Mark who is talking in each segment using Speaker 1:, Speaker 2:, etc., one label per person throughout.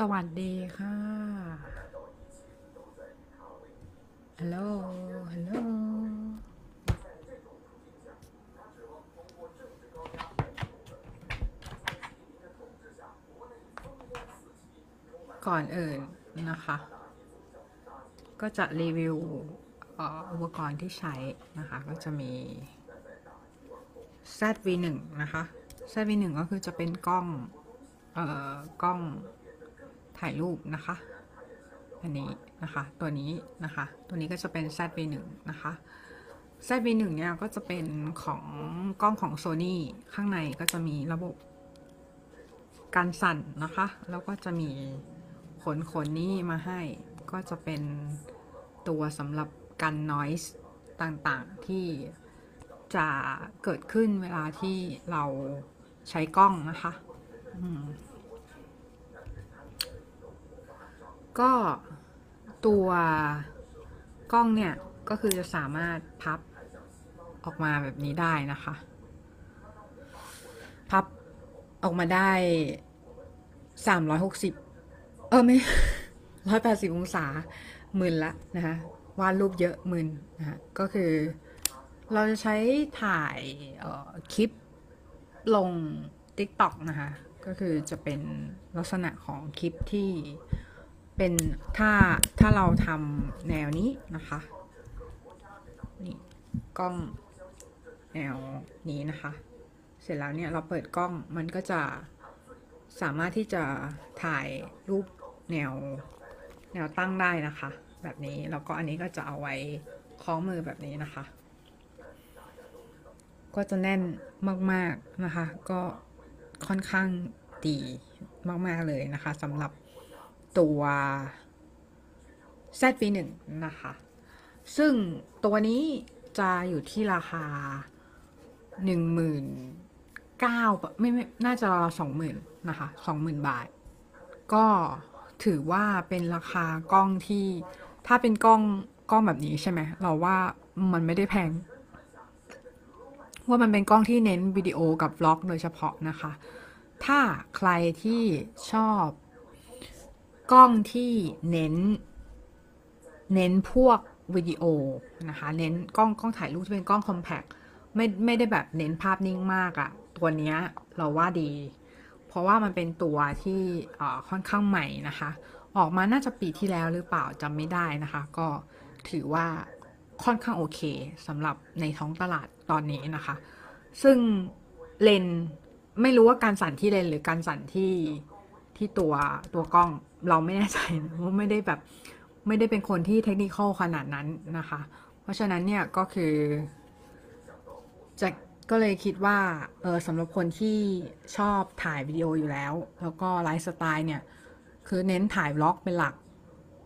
Speaker 1: สวัสดีค่ะ ฮัลโหล ฮัลโหล ก่อนอื่นนะคะ ก็จะรีวิวอุปกรณ์ที่ใช้นะคะ ก็จะมี ZV1 นะคะ ZV1 ก็คือจะเป็นกล้อง เอ่อ กล้อง ถ่ายรูปนะคะ อันนี้นะคะ ตัวนี้นะคะ ตัวนี้ก็จะเป็น ZV1 นะคะ ZV1 เนี่ยก็จะเป็นของกล้องของ Sony ข้างในก็จะมีระบบการสั่นนะคะ แล้วก็จะมีขนขนนี้มาให้ ก็จะเป็นตัวสำหรับกัน noise ต่างๆที่จะเกิดขึ้นเวลาที่เราใช้กล้องนะคะอืม ก็ตัวกล้องเนี่ย ก็คือจะสามารถพับออกมาแบบนี้ได้นะคะ พับออกมาได้สามร้อยหกสิบเออไม่ร้อยแปดสิบองศาหมื่นละนะคะวาดรูปเยอะหมื่นนะคะก็คือ เราจะใช้ถ่ายออคลิปลง TikTok นะคะ ก็คือจะเป็นลักษณะของคลิปที่ เป็นถ้าถ้าเราทำแนวนี้นะคะนี่กล้องแนวนี้นะคะ เสร็จแล้วเนี่ยเราเปิดกล้องมันก็จะสามารถที่จะถ่ายรูปแนวแนวตั้งได้นะคะ แบบนี้แล้วก็อันนี้ก็จะเอาไว้คล้องมือแบบนี้นะคะ ก็จะแน่นมาก ๆ นะคะ ก็ค่อนข้างดีมาก ๆ เลยนะคะสำหรับ ตัว ZV1 นะคะ ซึ่งตัวนี้จะอยู่ที่ราคาหนึ่งหมื่นเก้าไม่ไม่ น่าจะสองหมื่นนะคะสองหมื่นบาท ก็ถือว่าเป็นราคากล้องที่ ถ้าเป็นกล้องกล้องแบบนี้ใช่ไหม เราว่ามันไม่ได้แพง ว่ามันเป็นกล้องที่เน้นวิดีโอกับวล็อกโดยเฉพาะนะคะ ถ้าใครที่ชอบ กล้องที่เน้น เน้นพวกวิดีโอนะคะ เน้นกล้องกล้องถ่ายรูปที่เป็นกล้องคอมแพคไม่ไม่ได้แบบเน้นภาพนิ่งมากอะตัวเนี้ยเราว่าดี เพราะว่ามันเป็นตัวที่ค่อนข้างใหม่นะคะ ออกมาน่าจะปีที่แล้วหรือเปล่าจำไม่ได้นะคะ ก็ถือว่าค่อนข้างโอเคสำหรับในท้องตลาดตอนนี้นะคะ ซึ่งเลนไม่รู้ว่าการสั่นที่เลนหรือการสั่นที่ ที่ตัวตัวกล้องเราไม่แน่ใจนะว่าไม่ได้แบบไม่ได้เป็นคนที่เทคนิคอลขนาดนั้นนะคะ เพราะฉะนั้นเนี่ยก็คือจะก็เลยคิดว่าเออสำหรับคนที่ชอบถ่ายวิดีโออยู่แล้ว แล้วก็ไลฟ์สไตล์เนี่ย คือเน้นถ่ายบล็อกเป็นหลัก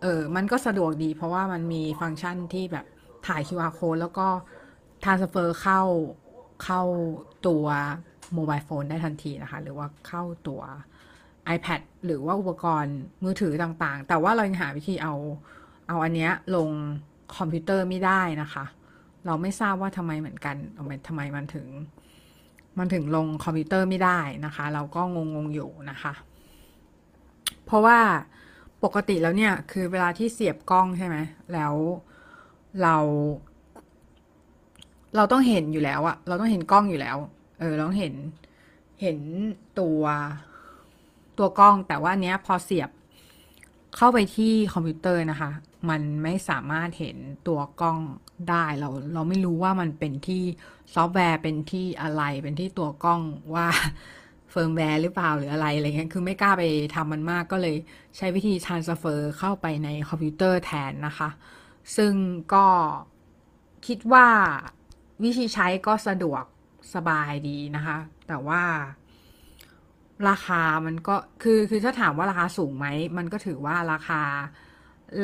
Speaker 1: เออมันก็สะดวกดี เพราะว่ามันมีฟังก์ชันที่แบบถ่าย QR code แล้วก็ transfer เข้าเข้าตัวโมบายโฟนได้ทันทีนะคะ หรือว่าเข้าตัว iPad หรือว่าอุปกรณ์มือถือต่างๆ แต่ว่าเรายังหาวิธีเอาเอาอันเนี้ยลงคอมพิวเตอร์ไม่ได้นะคะ เราไม่ทราบว่าทำไมเหมือนกันทำไมมมันถึง มันถึงลงคอมพิวเตอร์ไม่ได้นะคะ เราก็งงๆอยู่นะคะ เพราะว่าปกติแล้วเนี่ยคือเวลาที่เสียบกล้องใช่ไหมแล้วเรา เราต้องเห็นอยู่แล้วอะเราต้องเห็นกล้องอยู่แล้ว เออเราต้องเห็นเห็นตัว ตัวกล้อง แต่ว่าอันเนี้ยพอเสียบเข้าไปที่คอมพิวเตอร์นะคะ มันไม่สามารถเห็นตัวกล้องได้ เราเราไม่รู้ว่ามันเป็นที่ซอฟต์แวร์เป็นที่อะไร เป็นที่ตัวกล้องว่าเฟิร์มแวร์หรือเปล่าหรืออะไรอะไรเงี้ย คือไม่กล้าไปทำมันมากก็เลยใช้วิธี transfer เข้าไปในคอมพิวเตอร์แทนนะคะ ซึ่งก็คิดว่าวิธีใช้ก็สะดวกสบายดีนะคะ แต่ว่า ราคามันก็คือคือถ้าถามว่าราคาสูงไหม มันก็ถือว่าราคา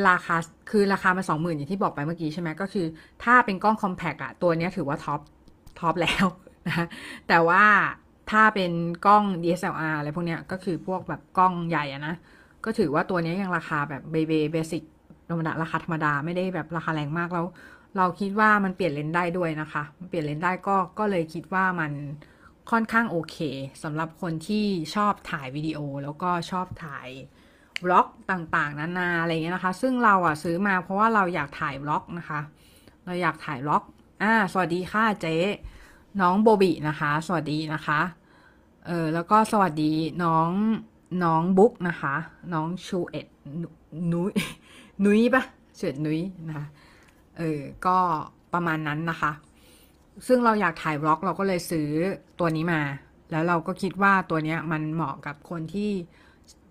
Speaker 1: ราคาคือราคามันสองหมื่นอย่างที่บอกไปเมื่อกี้ใช่ไหมก็คือ ถ้าเป็นกล้อง compact อะตัวนี้ถือว่า top top แล้วนะคะแต่ว่าถ้าเป็นกล้อง DSLR อะไรพวกเนี้ยก็คือพวกแบบกล้องใหญ่อะนะ ก็ถือว่าตัวนี้ยังราคาแบบเบเบ basic ธรรมดาราคาธรรมดาไม่ได้แบบราคาแรงมากแล้ว เราคิดว่ามันเปลี่ยนเลนส์ได้ด้วยนะคะเปลี่ยนเลนส์ได้ก็ก็เลยคิดว่ามัน ค่อนข้างโอเคสำหรับคนที่ชอบถ่ายวิดีโอแล้วก็ชอบถ่าย vlog ต่างๆ นานาอะไรเงี้ยนะคะ ซึ่งเราอะซื้อมาเพราะว่าเราอยากถ่าย vlog นะคะ เราอยากถ่าย vlog อ่าสวัสดีค่ะเจ๊น้องโบบินะคะ สวัสดีนะคะเออแล้วก็สวัสดีน้องน้องบุ๊กนะคะ น้องชูเอ็ดนุ้ยนุ้ยปะเฉดนุ้ยนะคะเออก็ประมาณนั้นนะคะ ซึ่งเราอยากถ่ายบล็อกเราก็เลยซื้อตัวนี้มา แล้วเราก็คิดว่าตัวนี้มันเหมาะกับคนที่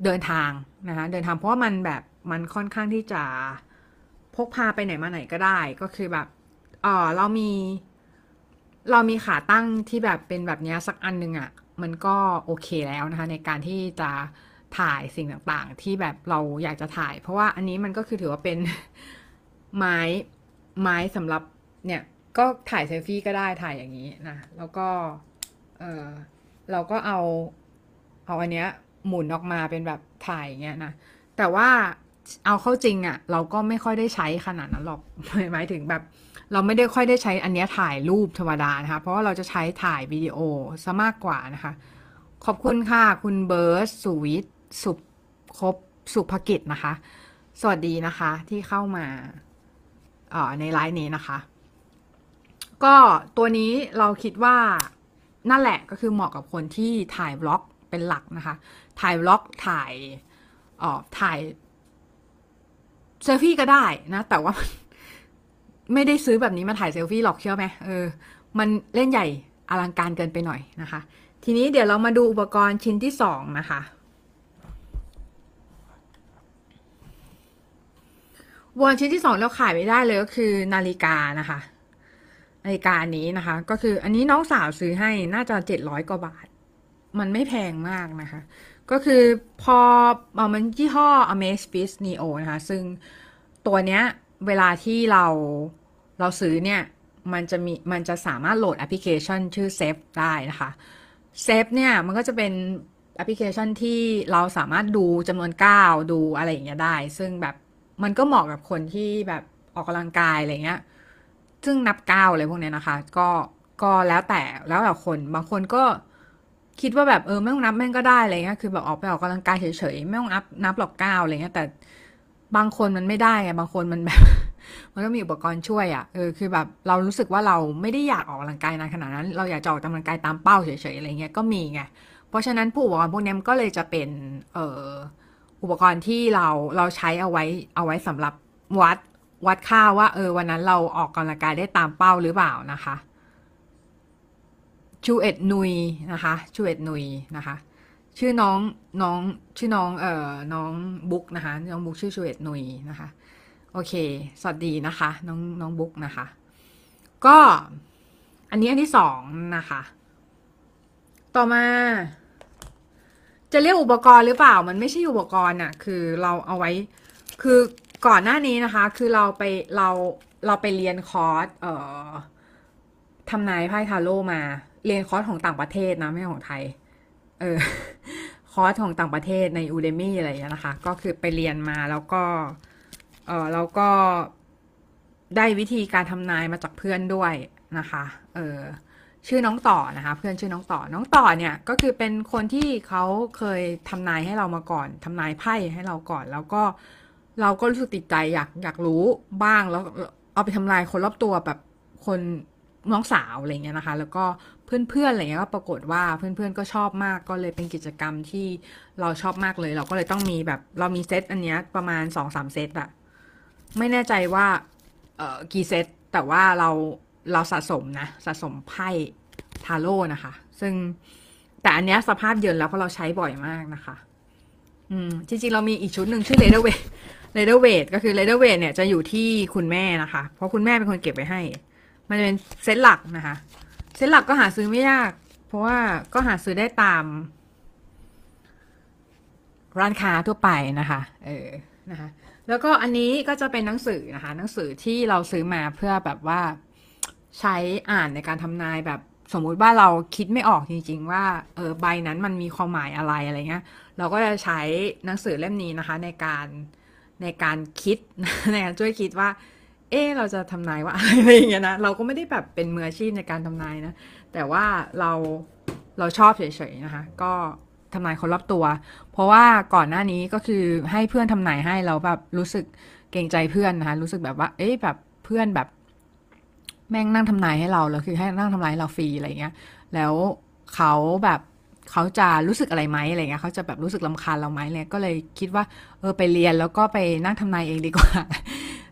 Speaker 1: เดินทางนะคะเดินทางเพราะว่ามันแบบมันค่อนข้างที่จะพกพาไปไหนมาไหนก็ได้ก็คือแบบเออเรามี เรามีขาตั้งที่แบบเป็นแบบนี้สักอันหนึ่งอะ่ะ มันก็โอเคแล้วนะคะ ในการที่จะถ่ายสิ่งต่างๆ ที่แบบเราอยากจะถ่าย เพราะว่าอันนี้มันก็คือถือว่าเป็นไม้ไม้สำหรับเนี่ย ก็ถ่ายเซลฟี่ก็ได้ถ่ายอย่างนี้นะ แล้วก็ เออเราก็เอา เอาอันเนี้ย หมุนออกมาเป็นแบบถ่ายอย่างเงี้ยนะ แต่ว่าเอาเข้าจริงอะ่ะ เราก็ไม่ค่อยได้ใช้ขนาดนั้นหรอกหมายถึงแบบ เราไม่ได้ค่อยได้ใช้อันเนี้ยถ่ายรูปธรรมดานะคะ เพราะว่าเราจะใช้ถ่ายวิดีโอซะมากกว่านะคะ ขอบคุณค่ะ คุณเบิร์สสุวิทย์สุครบสุภกิจนะคะ สวัสดีนะคะที่เข้ามาออในไลฟ์นี้นะคะ ก็ตัวนี้เราคิดว่านั่นแหละก็คือเหมาะกับคนที่ถ่ายบล็อกเป็นหลักนะคะ ถ่ายบล็อกถ่ายออถ่ายเซลฟี่ก็ได้นะ แต่ว่าไม่ได้ซื้อแบบนี้มาถ่ายเซลฟี่หรอกเชื่อไหมเออ มันเล่นใหญ่อลังการเกินไปหน่อยนะคะ ทีนี้เดี๋ยวเรามาดูอุปกรณ์ชิ้นที่สองนะคะอุปกรณ์ชิ้นที่สองเราขายไม่ได้เลยก็คือนาฬิกานะคะ นาฬิกานี้นะคะ ก็คืออันนี้น้องสาวซื้อให้น่าจะเจ็ดร้อยกว่าบาท มันไม่แพงมากนะคะ ก็คือพอเอามันยี่ห้อ Amazfit Neo นะคะ ซึ่งตัวเนี้ยเวลาที่เราเราซื้อเนี่ย มันจะมีมันจะสามารถโหลดแอปพลิเคชันชื่อ Safe ได้นะคะ Safe เนี่ยมันก็จะเป็นแอปพลิเคชันที่เราสามารถดูจำนวนก้าวดูอะไรอย่างเงี้ยได้ ซึ่งแบบมันก็เหมาะกับคนที่แบบออกกำลังกายอะไรเงี้ย ซึ่งนับก้าวอะไรพวกเนี้ยนะคะ ก็ก็แล้วแต่แล้วแต่คนบางคนก็คิดว่าแบบเออไม่ต้องนับแม่งก็ได้อะไรเงี้ยคือแบบออกไปออกกำลังกายเฉยๆไม่ต้องนับนับหรอกก้าวอะไรเงี้ยแต่บางคนมันไม่ได้ไงบางคนมันแบบ มันก็มีอุปกรณ์ช่วยอะ่ะเออคือแบบเรารู้สึกว่าเราไม่ได้อยากออกกำลังกายนานขนาดนั้น เราอยากจะออกกำลังกายตามเป้าเฉยๆอะไรเงี้ยก็มีไงเพราะฉะนั้นผู้อุปกรณ์พวกนี้มันก็เลยจะเป็นเอ่ออุปกรณ์ที่เราเราใช้เอาไว้เอาไว้สำหรับวัด วัดค่าว่า เออ วันนั้นเราออกกำลังกายได้ตามเป้าหรือเปล่านะคะชูเอ็ดนุยนะคะชูเอ็ดนุยนะคะ ชื่อน้องน้องชื่อน้องเอ่อน้องบุ๊กนะคะ น้องบุ๊กชื่อชูเอ็ดนุยนะคะ โอเค สวัสดีนะคะ น้องน้องบุ๊กนะคะ ก็อันนี้อันที่สองนะคะ ต่อมา จะเรียกอุปกรณ์หรือเปล่า มันไม่ใช่อุปกรณ์อะคือเราเอาไว้ คือ ก่อนหน้านี้นะคะ คือเราไปเราเราไปเรียนคอร์สเอ่อทำนายไพ่ทาโร่มา เรียนคอร์สของต่างประเทศนะไม่ของไทย เออคอร์สของต่างประเทศใน Udemy อะไรอย่างเงี้นะคะ ก็คือไปเรียนมาแล้วก็ เออแล้วก็ได้วิธีการทำนายมาจากเพื่อนด้วยนะคะ เออชื่อน้องต่อนะคะ เพื่อนชื่อน้องต่อ น้องต่อเนี่ยก็คือเป็นคนที่เขาเคยทำนายให้เรามาก่อนทำนายไพ่ให้เราก่อน แล้วก็เเราก็รู้สึกติดใจอยากอยากรู้บ้างแล้วเอาไปทำนายคนรอบตัวแบบคนน้องสาวอะไรเงี้ยนะคะ แล้วก็เพื่อนๆอะไรเงี้ยก็ปรากฏว่าเพื่อนๆก็ชอบมากก็เลยเป็นกิจกรรมที่เราชอบมากเลย เราก็เลยต้องมีแบบเรามีเซตอันเนี้ยประมาณสองสามเซตอะไม่แน่ใจว่าเอ่อกี่เซตแต่ว่าเราเราสะสมนะสะสมไพ่ทาโร่นะคะ ซึ่งแต่อันเนี้ยสภาพเยินแล้วเพราะเราใช้บ่อยมากนะคะ อืมจริงๆเรามีอีกชุดหนึ่งชื่อเลโดเว Leather Weight Leather Weight ก็คือ Leather Weight เนี่ยจะอยู่ที่คุณแม่นะคะ เพราะคุณแม่เป็นคนเก็บไว้ให้ มันจะเป็นเซตหลักนะคะ เซตหลักก็หาซื้อไม่ยาก เพราะว่าก็หาซื้อได้ตาม ร้านค้าทั่วไปนะคะ เออ นะคะ แล้วก็อันนี้ก็จะเป็นหนังสือนะคะ หนังสือที่เราซื้อมาเพื่อแบบว่าใช้อ่านในการทำนายแบบสมมุติว่าเราคิดไม่ออกจริงๆ ว่าเออใบนั้นมันมีความหมายอะไรอะไรเงี้ย เราก็จะใช้หนังสือเล่มนี้นะคะ ในการ ในการคิดในการช่วยคิดว่า เออเราจะทำนายว่าอะไรอะไรอย่างเงี้ยนะเราก็ไม่ได้แบบเป็นมืออาชีพในการทำนายนะ แต่ว่าเราเราชอบเฉยๆนะคะ ก็ทำนายคนรอบตัว เพราะว่าก่อนหน้านี้ก็คือให้เพื่อนทำนายให้เราแบบรู้สึกเกรงใจเพื่อนนะคะรู้สึกแบบว่า เอ๊ะแบบเพื่อนแบบ แม่งนั่งทำนายให้เราแล้วคือให้นั่งทำนายเราฟรีอะไรเงี้ย แล้วเขาแบบ เขาจะรู้สึกอะไรไหมอะไรเงี้ยเขาจะแบบรู้สึกลำคาญเราไหมเลยก็เลยคิดว่า เออไปเรียนแล้วก็ไปนั่งทำนายเองดีกว่า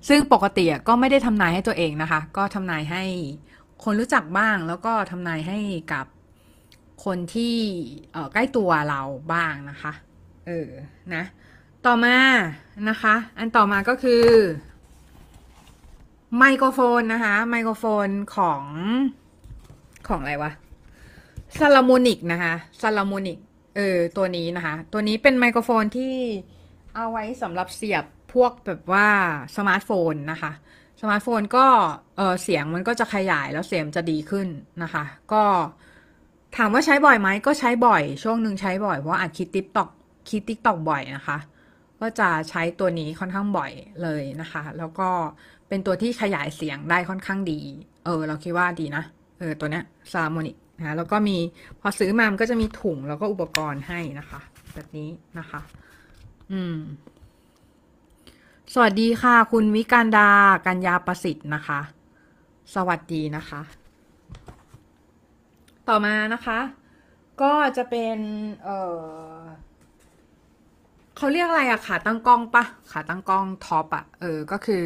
Speaker 1: ซึ่งปกติอะก็ไม่ได้ทำนายให้ตัวเองนะคะ ก็ทำนายให้คนรู้จักบ้างแล้วก็ทำนายให้กับคนที่ใกล้ตัวเราบ้างนะคะ เออ นะ ต่อมานะคะ อันต่อมาก็คือไมโครโฟนนะคะ ไมโครโฟนของของอะไรวะ Saramonic นะคะ Saramonic เออตัวนี้นะคะ ตัวนี้เป็นไมโครโฟนที่เอาไว้สำหรับเสียบพวกแบบว่าสมาร์ทโฟนนะคะ สมาร์ทโฟนก็เออเสียงมันก็จะขยายแล้วเสียงจะดีขึ้นนะคะ ก็ถามว่าใช้บ่อยไหมก็ใช้บ่อย ช่วงหนึ่งใช้บ่อย เพราะว่าอัดคลิป TikTok คลิป TikTok บ่อยนะคะ ก็จะใช้ตัวนี้ค่อนข้างบ่อยเลยนะคะ แล้วก็เป็นตัวที่ขยายเสียงได้ค่อนข้างดี เออ เราคิดว่าดีนะ เออ ตัวเนี้ย Saramonic นะแล้วก็มีพอซื้อมามันก็จะมีถุงแล้วก็อุปกรณ์ให้นะคะ แบบนี้นะคะ อืม สวัสดีค่ะ คุณวิการดากัญญาประสิทธิ์นะคะ สวัสดีนะคะ ต่อมานะคะ ก็จะเป็น เอ่อเขาเรียกอะไรอะขาตั้งกล้องปะขาตั้งกล้องท็อปอะเออ ก็คือ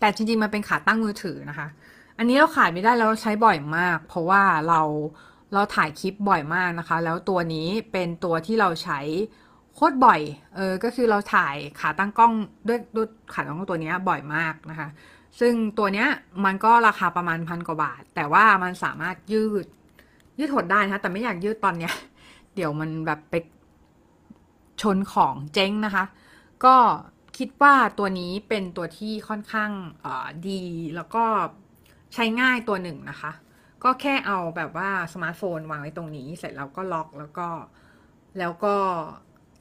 Speaker 1: แต่จริงๆมันเป็นขาตั้งมือถือนะคะ อันนี้เราขายไม่ได้แล้วใช้บ่อยมาก เพราะว่าเราเราถ่ายคลิปบ่อยมากนะคะ แล้วตัวนี้เป็นตัวที่เราใช้โคตรบ่อย เออ ก็คือเราถ่ายขาตั้งกล้องด้วยด้วยขาตั้งกล้องตัวนี้บ่อยมากนะคะ ซึ่งตัวเนี้ยมันก็ราคาประมาณพันกว่าบาท แต่ว่ามันสามารถยืด ยืดหดได้นะคะ แต่ไม่อยากยืดตอนเนี้ย เดี๋ยวมันแบบไปชนของเจ๊งนะคะ ก็คิดว่าตัวนี้เป็นตัวที่ค่อนข้างออดีแล้วก็ ใช้ง่ายตัวหนึ่งนะคะ ก็แค่เอาแบบว่าสมาร์ทโฟนวางไว้ตรงนี้ เสร็จแล้วก็ล็อกแล้วก็แล้วก็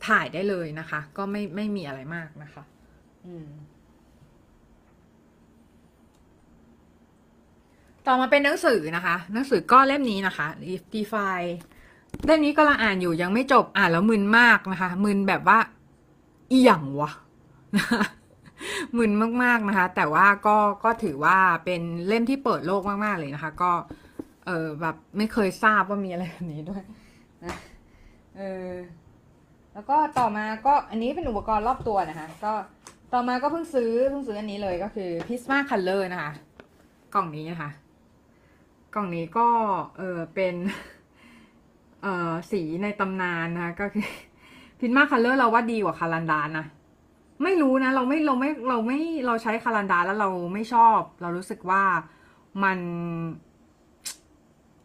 Speaker 1: ถ่ายได้เลยนะคะ ก็ไม่ไม่มีอะไรมากนะคะ อืม ต่อมาเป็นหนังสือนะคะ หนังสือก็เล่มนี้นะคะ DeFi เล่มนี้ก็ลังอ่านอยู่ยังไม่จบอ่านแล้วมึนมากนะคะ มึนแบบว่าอีหยังวะ มึนมากๆนะคะ แต่ว่าก็ก็ถือว่าเป็นเล่มที่เปิดโลกมากๆเลยนะคะ ก็ เออแบบไม่เคยทราบว่ามีอะไรแบบนี้ด้วยนะเออแล้วก็ต่อมาก็อันนี้เป็นอุปกรณ์รอบตัวนะคะ ก็ต่อมาก็เพิ่งซื้อเพิ่งซื้ออันนี้เลยก็คือ Prisma Color นะคะ กล่องนี้นะคะ กล่องนี้ก็เออเป็นเออสีในตำนานนะคะก็คือพินมาคัลเลอร์เราว่าดีกว่าคารันดานนะ ไม่รู้นะ เราไม่เราไม่เราไม่เราใช้คารันดาแล้วเราไม่ชอบ เรารู้สึกว่ามัน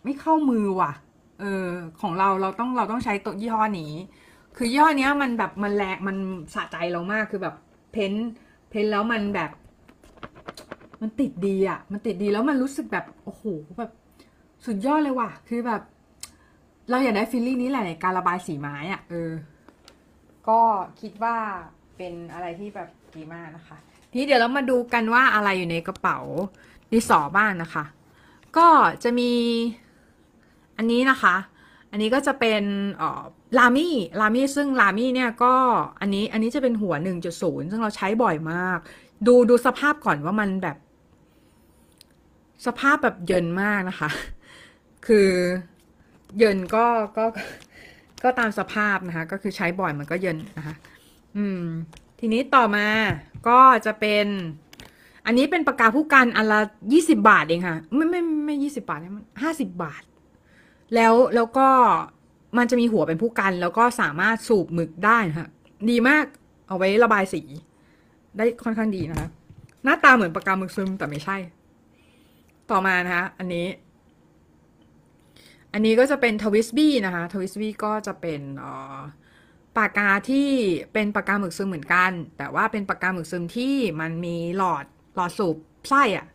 Speaker 1: ไม่เข้ามือว่ะ เออ ของเราเราต้องเราต้องใช้ตัวยี่ห้อนี้ คือยี่ห้อเนี้ยมันแบบมันแรงมันสะใจเรามากคือแบบเพ้นเพ้นแล้วมันแบบ มันติดดีอะ มันติดดีแล้วมันรู้สึกแบบโอ้โหแบบสุดยอดเลยว่ะ คือแบบ เราอยากได้ฟีลลิ่งนี้แหละในการระบายสีไม้อะ เออ ก็คิดว่า เป็นอะไรที่แบบดีมากนะคะ ทีนี้เดี๋ยวเรามาดูกันว่าอะไรอยู่ในกระเป๋าดินสอบ้างนะคะ ก็จะมีอันนี้นะคะ อันนี้ก็จะเป็นออลามี่ลามี่ซึ่งลามี่เนี่ยก็อันนี้อันนี้จะเป็นหัว 1.0 ซึ่งเราใช้บ่อยมาก ดูดูสภาพก่อนว่ามันแบบ สภาพแบบเยินมากนะคะ คือเยินก็ก็ก็ตามสภาพนะคะ ก็คือใช้บ่อยมันก็เยินนะคะ อืม ทีนี้ต่อมาก็จะเป็น อันนี้เป็นปากกาผู้กันอันละยี่สิบาทเองค่ะ ไม่ไม่ไม่ยี่สิบาทนะมันห้าสิบบาท แล้วแล้วก็มันจะมีหัวเป็นผู้กัน แล้วก็สามารถสูบหมึกได้นะคะดีมากเอาไว้ระบายสี ได้ค่อนข้างดีนะคะ หน้าตาเหมือนปากกาหมึกซึมแต่ไม่ใช่ ต่อมานะคะอันนี้ อันนี้ก็จะเป็นทวิสบี้นะคะทวิสบี้ก็จะเป็นอ่อ ปากกาที่เป็นปากกาหมึกซึมเหมือนกัน แต่ว่าเป็นปากกาหมึกซึมที่มันมีหลอดหลอดสูบไส้อะ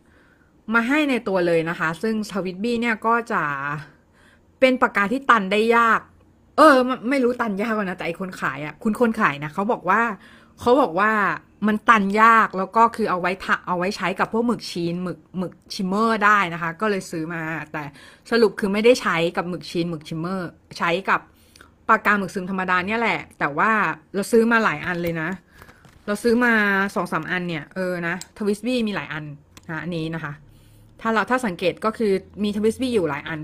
Speaker 1: มาให้ในตัวเลยนะคะ ซึ่งทวิสบี้เนี่ยก็จะเป็นปากกาที่ตันได้ยาก เออ ไม่รู้ตันยากกว่านะแต่ไอคนขายอะคุณคนขายนะเขาบอกว่าเขาบอกว่ามันตันยากแล้วก็คือเอาไว้ทะเอาไว้ใช้กับพวกหมึกชีนหมึกหมึกชิมเมอร์ได้นะคะ ก็เลยซื้อมา แต่สรุปคือไม่ได้ใช้กับหมึก sheen หมึก shimmer ใช้กับ ปากกาหมึกซึมธรรมดาเนี่ยแหละ แต่ว่าเราซื้อมาหลายอันเลยนะ เราซื้อมาสองสามอันเนี่ย เออนะ TWSBI มีหลายอันนะอันนี้นะคะ ถ้าเราถ้าสังเกตก็คือมี TWSBI อยู่หลายอัน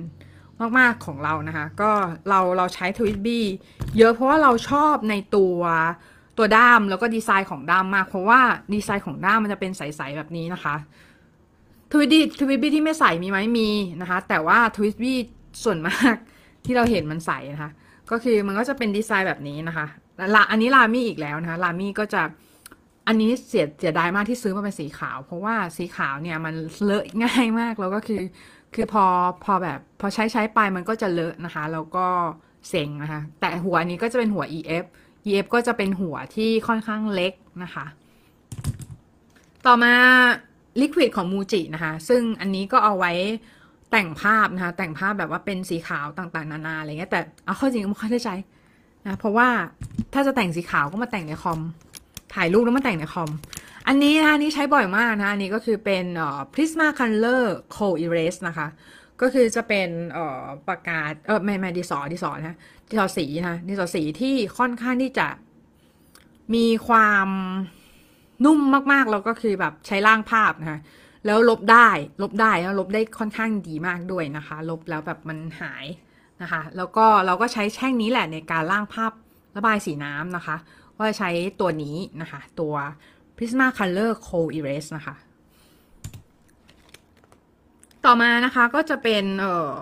Speaker 1: มากๆของเรานะคะ ก็เราเราใช้ TWSBI เยอะเพราะว่าเราชอบในตัวตัวด้ามแล้วก็ดีไซน์ของด้ามมาก เพราะว่าดีไซน์ของด้ามมันจะเป็นใสๆแบบนี้นะคะทวิตบี้ทวิตบี้ที่ไม่ใสมีไหมมีนะคะ แต่ว่าทวิตบี้ส่วนมากที่เราเห็นมันใสนะคะ ก็คือมันก็จะเป็นดีไซน์แบบนี้นะคะละอันนี้ลามี่อีกแล้วนะคะลามี่ก็จะอันนี้เสียเสียดายมากที่ซื้อมาเป็นสีขาว เพราะว่าสีขาวเนี่ยมันเลอะง่ายมากแล้วก็คือ คือพอพอแบบพอใช้ใช้ไปมันก็จะเลอะนะคะ แล้วก็เซ็งนะคะ แต่หัวนี้ก็จะเป็นหัว EF EF ก็จะเป็นหัวที่ค่อนข้างเล็กนะคะ ต่อมาลิควิดของมูจินะคะ ซึ่งอันนี้ก็เอาไว้ แต่งภาพนะคะแต่งภาพแบบว่าเป็นสีขาวต่างๆ นานาอะไรเงี้ยแต่เอาเข้าจริงไม่ค่อยได้ใช้นะเพราะว่าถ้าจะแต่งสีขาวก็มาแต่งในคอม ถ่ายรูปแล้วมาแต่งในคอม อันนี้นะคะนี่ใช้บ่อยมากนะคะอันนี้ก็คือเป็นเอ่อ Prisma Color Co Erase นะคะ ก็คือจะเป็นเอ่อปากกาเออไม่ไม่ดิสอดิสอนะดิสอสีนะดิสอสีที่ค่อนข้างที่จะมีความนุ่มมากๆ แล้วก็คือแบบใช้ล่างภาพนะคะ แล้วลบได้ลบได้แล้วลบได้ค่อนข้างดีมากด้วยนะคะ ลบแล้วแบบมันหายนะคะ แล้วก็เราก็ใช้แช่งนี้แหละในการล่างภาพระบายสีน้ำนะคะก็ใช้ตัวนี้นะคะ ตัว Prisma Color Co Erase นะคะ ต่อมานะคะก็จะเป็นเอ่อ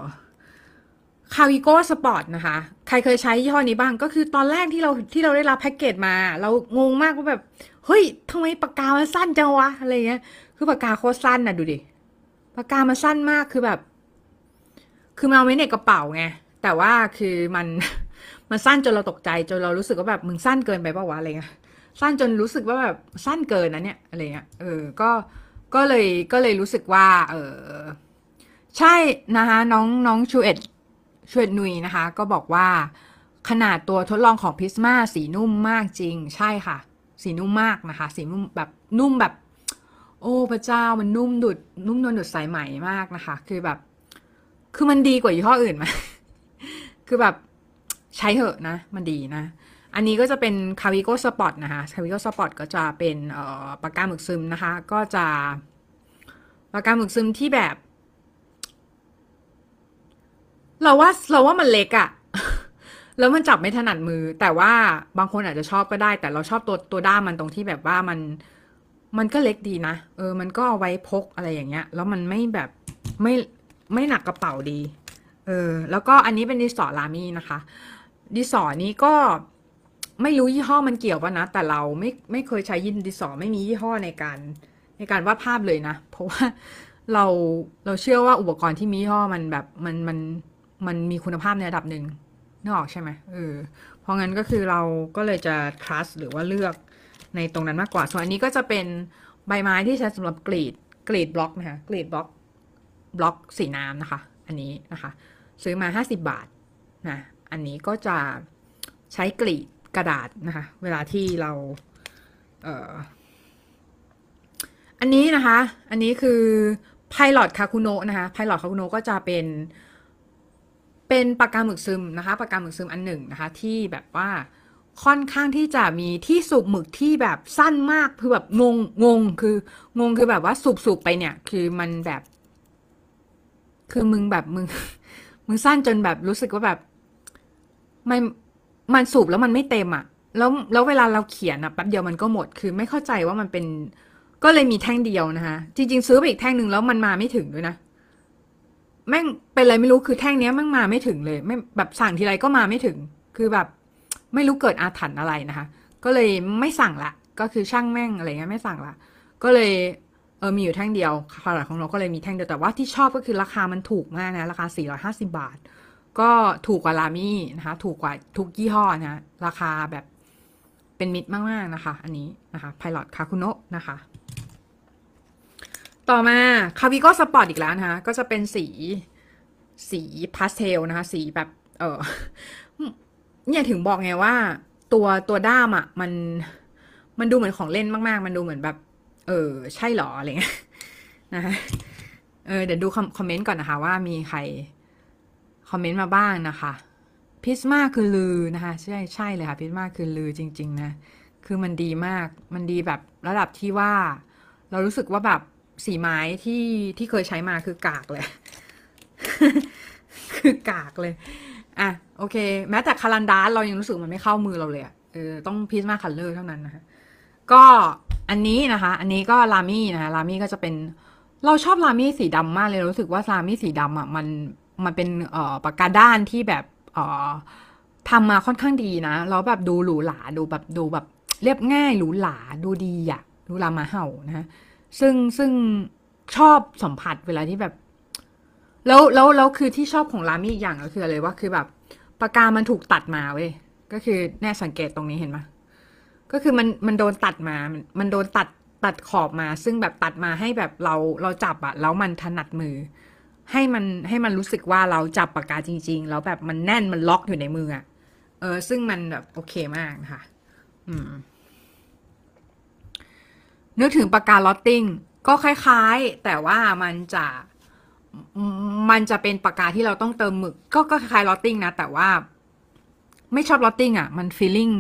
Speaker 1: Kaweco Sport นะคะ ใครเคยใช้ยี่ห้อนี้บ้าง ก็คือตอนแรกที่เราที่เราได้รับแพ็กเกจมา เรางงมากว่าแบบ เฮ้ยทำไมปากกามันสั้นจังวะ อะไรเงี้ย คือปากกาโคตรสั้นนะดูดิ ปากกามันสั้นมากคือแบบ คือมันเอาไว้ในกระเป๋าไง แต่ว่าคือมัน มันสั้นจนเราตกใจ จนเรารู้สึกว่าแบบมึงสั้นเกินไปปะวะอะไรเงี้ย สั้นจนรู้สึกว่าแบบสั้นเกินนะเนี่ยอะไรเงี้ย เออ ก็ ก็เลย ก็เลยรู้สึกว่า เออ ใช่นะคะน้องน้องชูเอ็ดชูเอ็ดนุยนะคะ ก็บอกว่าขนาดตัวทดลองของพิสมาสีนุ่มมากจริง ใช่ค่ะ สีนุ่มมากนะคะ สีนุ่มแบบนุ่มแบบ โอ้พระเจ้ามันนุ่มดุดนุ่มนวลดุดสายไหมมากนะคะ คือแบบ คือมันดีกว่ายี่ห้ออื่นไหมคือแบบใช้เถอะนะ มันดีนะ อันนี้ก็จะเป็น Kaweco Sport นะคะ Kaweco Sport ก็จะเป็นปากกาหมึกซึมนะคะ ก็จะปากกาหมึกซึมที่แบบ เราว่าเราว่ามันเล็กอะแล้วมันจับไม่ถนัดมือ แต่ว่าบางคนอาจจะชอบก็ได้ แต่เราชอบตัวตัวด้ามมันตรงที่แบบว่ามัน มันก็เล็กดีนะ เออ มันก็เอาไว้พกอะไรอย่างเงี้ย แล้วมันไม่แบบไม่ไม่หนักกระเป๋าดี เออ แล้วก็อันนี้เป็นดิสอลามี่นะคะ ดิสอนี้ก็ไม่รู้ยี่ห้อมันเกี่ยวป่ะนะ แต่เราไม่ไม่เคยใช้ยินดิสอไม่มียี่ห้อในการ ในการวาดภาพเลยนะ เพราะว่าเราเราเชื่อว่าอุปกรณ์ที่มียี่ห้อมันแบบมันมันมันมีคุณภาพในระดับหนึ่งนึกออกใช่ไหมเออ เพราะงั้นก็คือเราก็เลยจะ trust หรือว่าเลือก ในตรงนั้นมากกว่า ส่วนอันนี้ก็จะเป็นใบไม้ที่ใช้สำหรับกรีดกรีดบล็อกนะคะกรีดบล็อกบล็อกสีน้ำนะคะ อันนี้นะคะ ซื้อมา 50 บาทนะอันนี้ก็จะใช้กรีดกระดาษนะคะ เวลาที่เราเอ่ออันนี้นะคะ อันนี้คือ Pilot k a k u n o นะคะ Pilot k a k u n o ก็จะเป็น เป็นปากกาหมึกซึมนะคะ ปากกาหมึกซึมอันหนึ่งนะคะ ที่แบบว่า ค่อนข้างที่จะมีที่สูบหมึกที่แบบสั้นมากคือแบบงงงงคืองงคือแบบว่าสูบสูบไปเนี่ย คือมันแบบ คือมึงแบบมึง มึงสั้นจนแบบรู้สึกว่าแบบไม่มันสูบแล้วมันไม่เต็มอะ่ะ แล้วแล้วเวลาเราเขียนอะ่ะแป๊บเดียวมันก็หมด คือไม่เข้าใจว่ามันเป็น ก็เลยมีแท่งเดียวนะคะจริง ๆ ซื้อไปอีกแท่งหนึ่งแล้วมันมาไม่ถึงด้วยนะแม่งเป็นอะไรไม่รู้คือแท่งเนี้ยแม่งมาไม่ถึงเลย ไม่แบบสั่งทีไรก็มาไม่ถึง คือแบบ ไม่รู้เกิดอาถรรพ์อะไรนะคะ ก็เลยไม่สั่งละ ก็คือช่างแม่งอะไรเงี้ยไม่สั่งละ ก็เลยเออมีอยู่แท่งเดียวคาราของเราก็เลยมีแท่งเดียว แต่ว่าที่ชอบก็คือราคามันถูกมากนะ ราคา 450 บาท ก็ถูกกว่าลามี่นะคะ ถูกกว่าทุกยี่ห้อนะ ราคาแบบเป็นมิตรมากๆนะคะ อันนี้นะคะ Pilot k a k u n o นะคะ ต่อมาคาวิโก้สปอร์ตอีกแล้วนะคะ ก็จะเป็นสีสีพาสเทลนะคะ สีแบบเออ เนี่ยถึงบอกไงว่า ตัวตัวด้ามอะ่ะ มันมันดูเหมือนของเล่นมาก ๆ มันดูเหมือนแบบ เออ ใช่หรออะไรเงี้ยนะคะเออเดี๋ยวดูคอมเมนต์ก่อนนะคะ ว่ามีใครคอมเมนต์มาบ้างนะคะ Prismacolor นะคะ ใช่ใช่เลยค่ะ Prismacolor จริง ๆ นะ คือมันดีมากมันดีแบบระดับที่ว่า เรารู้สึกว่าแบบสีไม้ที่ที่เคยใช้มาคือกากเลย คือกากเลย อะโอเค แม้แต่ Caran d'Ache เรายังรู้สึกมันไม่เข้ามือเราเลยอะเออต้อง Prismacolor เท่านั้นนะคะก็อันนี้นะคะ อันนี้ก็ Lamy นะคะ Lamy ก็จะเป็นเราชอบ Lamy สีดำมากเลยรู้สึกว่า Lamy สีดำอะมันมันเป็นเอ่อปากกาด้ามที่แบบเอ่อทำมาค่อนข้างดีนะแล้วแบบดูหรูหราดูแบบดูแบบเรียบง่ายหรูหราดูดีอะดูลามาเห่านะซึ่งซึ่งชอบสัมผัสเวลาที่แบบ แล้วแล้วแล้วคือที่ชอบของรามี่อีกอย่างก็คืออะไรว่าคือแบบปากกามันถูกตัดมาเว้ยก็คือแน่สังเกตตรงนี้เห็นไหมก็คือมันมันโดนตัดมา มันโดนตัดตัดขอบมา ซึ่งแบบตัดมาให้แบบเราเราจับอะแล้วมันถนัดมือ ให้มันให้มันรู้สึกว่าเราจับปากกาจริง ๆ แล้วแบบมันแน่นมันล็อกอยู่ในมืออะเออ ซึ่งมันแบบโอเคมากนะคะอืม นึกถึงปากกา Rotring ก็คล้ายๆ แต่ว่ามันจะ มันจะเป็นปากกาที่เราต้องเติมหมึก ก็ก็คล้าย Rotring นะ แต่ว่า ไม่ชอบ Rotring อะ มัน feeling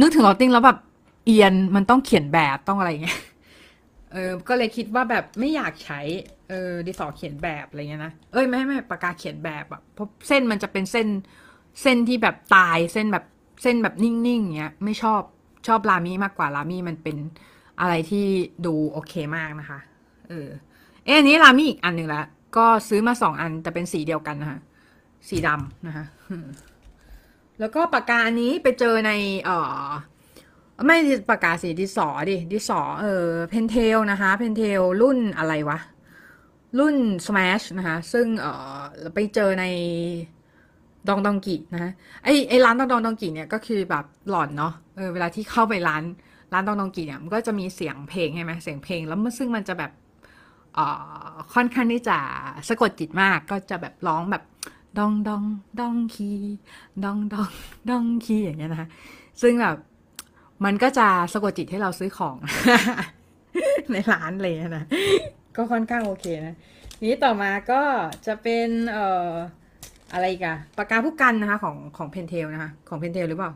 Speaker 1: นึกถึง Rotring แล้วแบบเอียนมันต้องเขียนแบบต้องอะไรเงี้ยเออ ก็เลยคิดว่าแบบไม่อยากใช้ เออดินสอเขียนแบบอะไรเงี้ยนะเอ้ยไม่ไม่ปากกาเขียนแบบอะเพราะเส้นมันจะเป็นเส้นเส้นที่แบบตายเส้นแบบเส้นแบบนิ่งๆเงี้ย ไม่ชอบชอบ Lamy มากกว่า Lamy มันเป็นอะไรที่ดูโอเคมากนะคะ เออ เอ๊ะอันนี้ Lamy อีกอันหนึ่งแล้วก็ซื้อมาสองอันแต่เป็นสีเดียวกันนะคะสีดำนะคะแล้วก็ปากกาอันนี้ไปเจอในเอ่อไม่ปากกาสีดินสอดิดินสอเออ Pentel นะคะ Pentel รุ่นอะไรวะ รุ่น Smash นะคะซึ่งเออไปเจอในดองดองกินะะไอไอร้านดองดองดองกิเนี่ยก็คือแบบหลอนเนาะเออเวลาที่เข้าไปร้านร้านดองดองกิเนี่ยมันก็จะมีเสียงเพลงใช่ไหมเสียงเพลงแล้วมันซึ่งมันจะแบบ ค่อนข้างที่จะสะกดจิตมากก็จะแบบร้องแบบดองดองดองคีดองดองดองคีอย่างเงี้ยนะคะซึ่งแบบมันก็จะสะกดจิตให้เราซื้อของ ในร้านเลยนะก็ค่อนข้างโอเคนะนี้ต่อมาก็จะเป็นเอ่ออะไรกันปากกาพู่กันนะคะ ของของ Pentel นะคะ ของ Pentel หรือเปล่า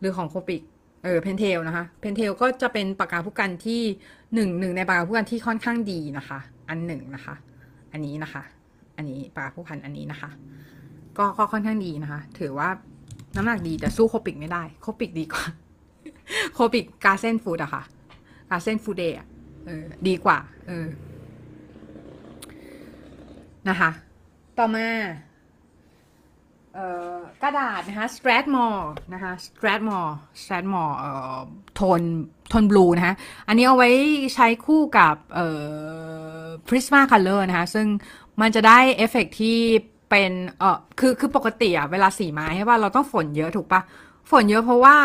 Speaker 1: หรือของ Copic เออ Pentel นะคะ Pentel ก็จะเป็นปากกาพู่กันที่ หนึ่งหนึ่งในปากกาพู่กันที่ค่อนข้างดีนะคะ อันหนึ่งนะคะ อันนี้นะคะ อันนี้ปากกาพู่กันอันนี้นะคะ ก็ก็ค่อนข้างดีนะคะ ถือว่าน้ำหนักดีแต่สู้ Copic ไม่ได้ Copic ดีกว่า Copic Gasenfude อะค่ะ Gasenfude อะเออดีกว่า เออ นะคะ ต่อมา กระดาษนะคะ Strathmore นะคะ Strathmore Strathmore เอ่อ Toned Toned Blue นะคะ อันนี้เอาไว้ใช้คู่กับ Prismacolor นะคะ ซึ่งมันจะได้เอฟเฟกที่เป็นเออคือคือปกติอะเวลาสีไม้ใช่ป่ะเราต้องฝนเยอะถูกปะฝนเยอะเพราะว่า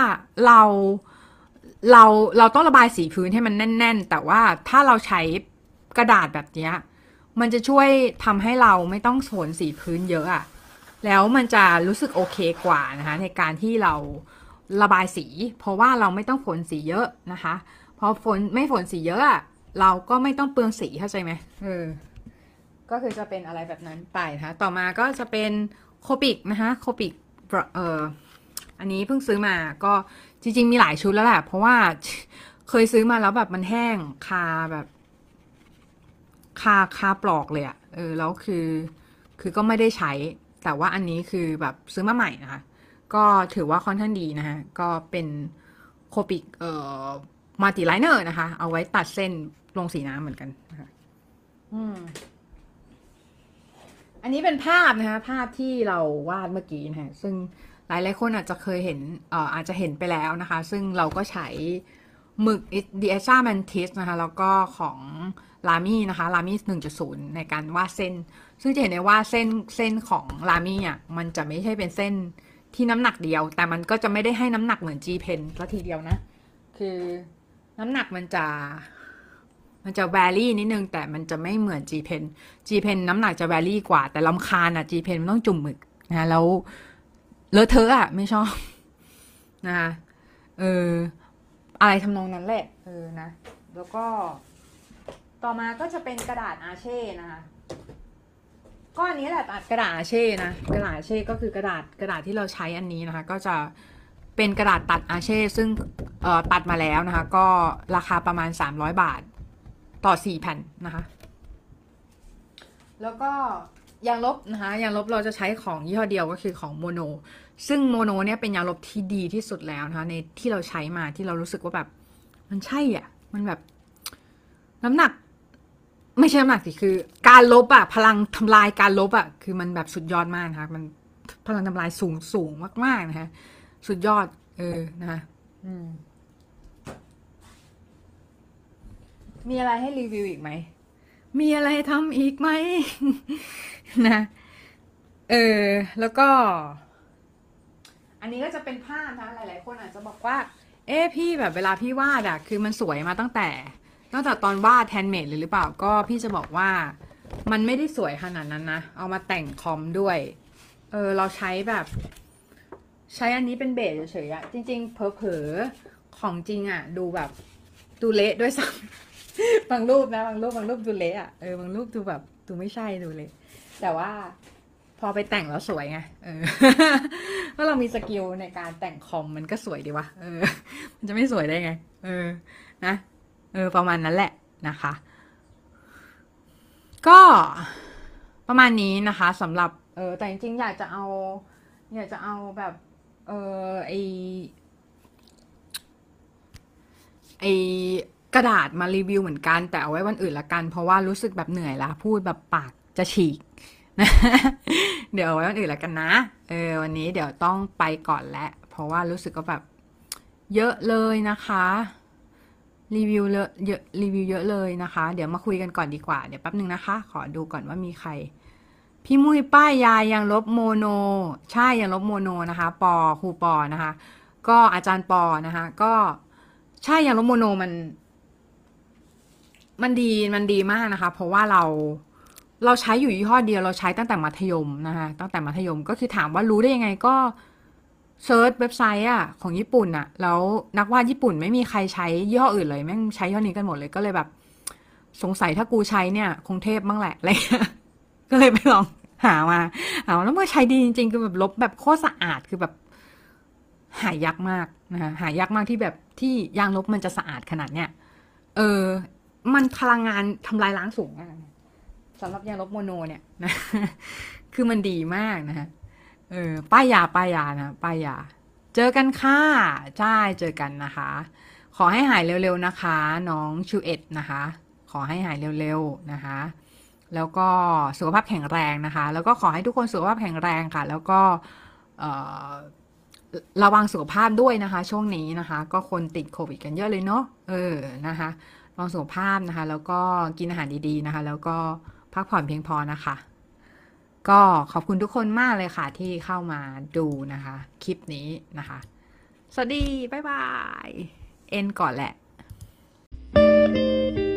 Speaker 1: เราเราเราต้องระบายสีพื้นให้มันแน่น ๆ แต่ว่าถ้าเราใช้กระดาษแบบนี้มันจะช่วยทำให้เราไม่ต้องสวนสีพื้นเยอะอะ แล้วมันจะรู้สึกโอเคกว่านะคะในการที่เราระบายสี เพราะว่าเราไม่ต้องฝนสีเยอะนะคะพอฝนไม่ฝนสีเยอะ เราก็ไม่ต้องเปลืองสีเข้าใจไหมเออก็คือจะเป็นอะไรแบบนั้นไปนะคะต่อมาก็จะเป็นCopic นะคะ Copic เอ่ออันนี้เพิ่งซื้อมาก็จริง ๆ มีหลายชุดแล้วแหละเพราะว่าเคยซื้อมาแล้วแบบมันแห้งคาแบบคาคาปลอกเลยอะเออแล้วคือ คือก็ไม่ได้ใช้ แต่ว่าอันนี้คือแบบซื้อมาใหม่นะคะ ก็ถือว่าค่อนข้างดีนะคะ ก็เป็น Copic เอ่อ Multiliner นะคะ เอาไว้ตัดเส้นลงสีน้ำเหมือนกันนะคะอืมอันนี้เป็นภาพนะคะภาพที่เราวาดเมื่อกี้นะคะซึ่งหลายหลายคนอาจจะเคยเห็นเอ่ออาจจะเห็นไปแล้วนะคะ ซึ่งเราก็ใช้ หมึก d i a s a Mantis นะคะ แล้วก็ของลามี่นะคะลามี่1.0ในการวาดเส้น ซึ่งจะเห็นได้ว่าเส้นเส้นของลามี่อะมันจะไม่ใช่เป็นเส้นที่น้ำหนักเดียว แต่มันก็จะไม่ได้ให้น้ำหนักเหมือน G Pen ก็ทีเดียวนะ คือน้ำหนักมันจะ มันจะแวรี่นิดนึง แต่มันจะไม่เหมือน G Pen G Pen น้ำหนักจะแวรี่กว่า แต่ลำคาญอะ G Pen มันต้องจุ่มหมึกนะแล้วเลอะเทอะอะไม่ชอบนะคะเออ อะไรทำนองนั้นแหละเออนะ แล้วก็ต่อมาก็จะเป็นกระดาษอาเช่นะคะก็อันนี้แหละกระดาษอาเช่นะกระดาษอาเช่ก็คือกระดาษกระดาษที่เราใช้อันนี้นะคะ ก็จะเป็นกระดาษตัดอาเช่ซึ่งเอ่อตัดมาแล้วนะคะ ก็ราคาประมาณ 300 บาทต่อ 4 แผ่นนะคะ แล้วก็ ยางลบนะคะยางลบเราจะใช้ของยี่ห้อเดียวก็คือของโมโน ซึ่งโมโนเนี่ยเป็นยางลบที่ดีที่สุดแล้วนะคะในที่เราใช้มาที่เรารู้สึกว่าแบบ มันใช่อะ มันแบบ น้ำหนัก ไม่ใช่น้ำหนักสิคือ การลบอะพลังทำลายการลบอะคือมันแบบสุดยอดมากนะคะมันพลังทำลายสูงสูงมากๆนะคะสุดยอด เออนะคะอืมมีอะไรให้รีวิวอีกไหม มีอะไรทำอีกไหมนะ เออ แล้วก็ อันนี้ก็จะเป็นภาพนะ หลาย ๆ คนอาจจะบอกว่า เอ๊ะพี่แบบเวลาพี่วาดอะคือมันสวยมาตั้งแต่ ตั้งแต่ตอนวาดแทนเมดเลยหรือเปล่า ก็พี่จะบอกว่า มันไม่ได้สวยขนาดนั้นนะ เอามาแต่งคอมด้วย เออ เราใช้แบบ ใช้อันนี้เป็น base เฉยๆอะจริง ๆ เผลอๆ ของจริงอะดูแบบ ดูเละด้วยซ้ำ บางรูปนะบางรูปบางรูปดูเละอะเออบางรูปดูแบบดูไม่ใช่ดูเละแต่ว่าพอไปแต่งแล้วสวยไงเออถ้าเรามี skill ในการแต่งคอมมันก็สวยดีวะเออ มันจะไม่สวยได้ไง เออ นะเออ ประมาณนั้นแหละนะคะ ก็ประมาณนี้นะคะสำหรับ เออแต่จริงๆอยากจะเอา อยากจะเอาแบบ เออไอไอ กระดาษมารีวิวเหมือนกัน แต่เอาไว้วันอื่นละกัน เพราะว่ารู้สึกแบบเหนื่อยละพูดแบบปากจะฉีกนะเดี๋ยวเอาไว้วันอื่นละกันนะเออวันนี้เดี๋ยวต้องไปก่อนแล้วเพราะว่ารู้สึกก็แบบเยอะเลยนะคะรีวิวเยอะเยอะรีวิวเยอะเลยนะคะ เดี๋ยวมาคุยกันก่อนดีกว่า เดี๋ยวแป๊บหนึ่งนะคะ ขอดูก่อนว่ามีใคร พี่มุ้ยป้ายยายังลบโมโน ใช่ยังลบโมโนนะคะ ปอครูปอนะคะ ก็อาจารย์ปอนะคะ ก็ใช่ยังลบโมโนมัน มันดีมันดีมากนะคะ เพราะว่าเราเราใช้อยู่ยี่ห้อเดียวเราใช้ตั้งแต่มัธยมนะคะตั้งแต่มัธยมก็คือถามว่ารู้ได้ยังไงก็search เว็บไซต์อะของญี่ปุ่นอะแล้วนักวาดญี่ปุ่นไม่มีใครใช้ยี่ห้ออื่นเลยแม่งใช้ยี่ห้อนี้กันหมดเลยก็เลยแบบ สงสัยถ้ากูใช้เนี่ย คงเทพบ้างแหละอะไรเงี้ยก็เลยไปลองหามาหามาแล้วแม่งใช้ดีจริงๆคือแบบลบแบบโคตรสะอาดคือแบบ หายากมากนะคะหายากมากที่แบบที่ยางลบมันจะสะอาดขนาดเนี้ยเออ มันพลังงานทำลายล้างสูงมากสำหรับยางลบ Mono เนี่ยนะ คือมันดีมากนะฮะเออป้ายยาป้ายยานะป้ายยา เจอกันค่ะใช่เจอกันนะคะ ขอให้หายเร็วๆนะคะ น้องชูเอ็ดนะคะ ขอให้หายเร็วๆนะคะ แล้วก็สุขภาพแข็งแรงนะคะ แล้วก็ขอให้ทุกคนสุขภาพแข็งแรงค่ะ แล้วก็ระวังสุขภาพด้วยนะคะ ช่วงนี้นะคะ ก็คนติดโควิดกันเยอะเลยเนาะเออนะคะ มองสุขภาพนะคะ แล้วก็กินอาหารดีๆนะคะ แล้วก็พักผ่อนเพียงพอนะคะ ก็ขอบคุณทุกคนมากเลยค่ะที่เข้ามาดูนะคะ คลิปนี้นะคะ สวัสดี บ๊ายบาย เอ็นก่อนแหละ thank you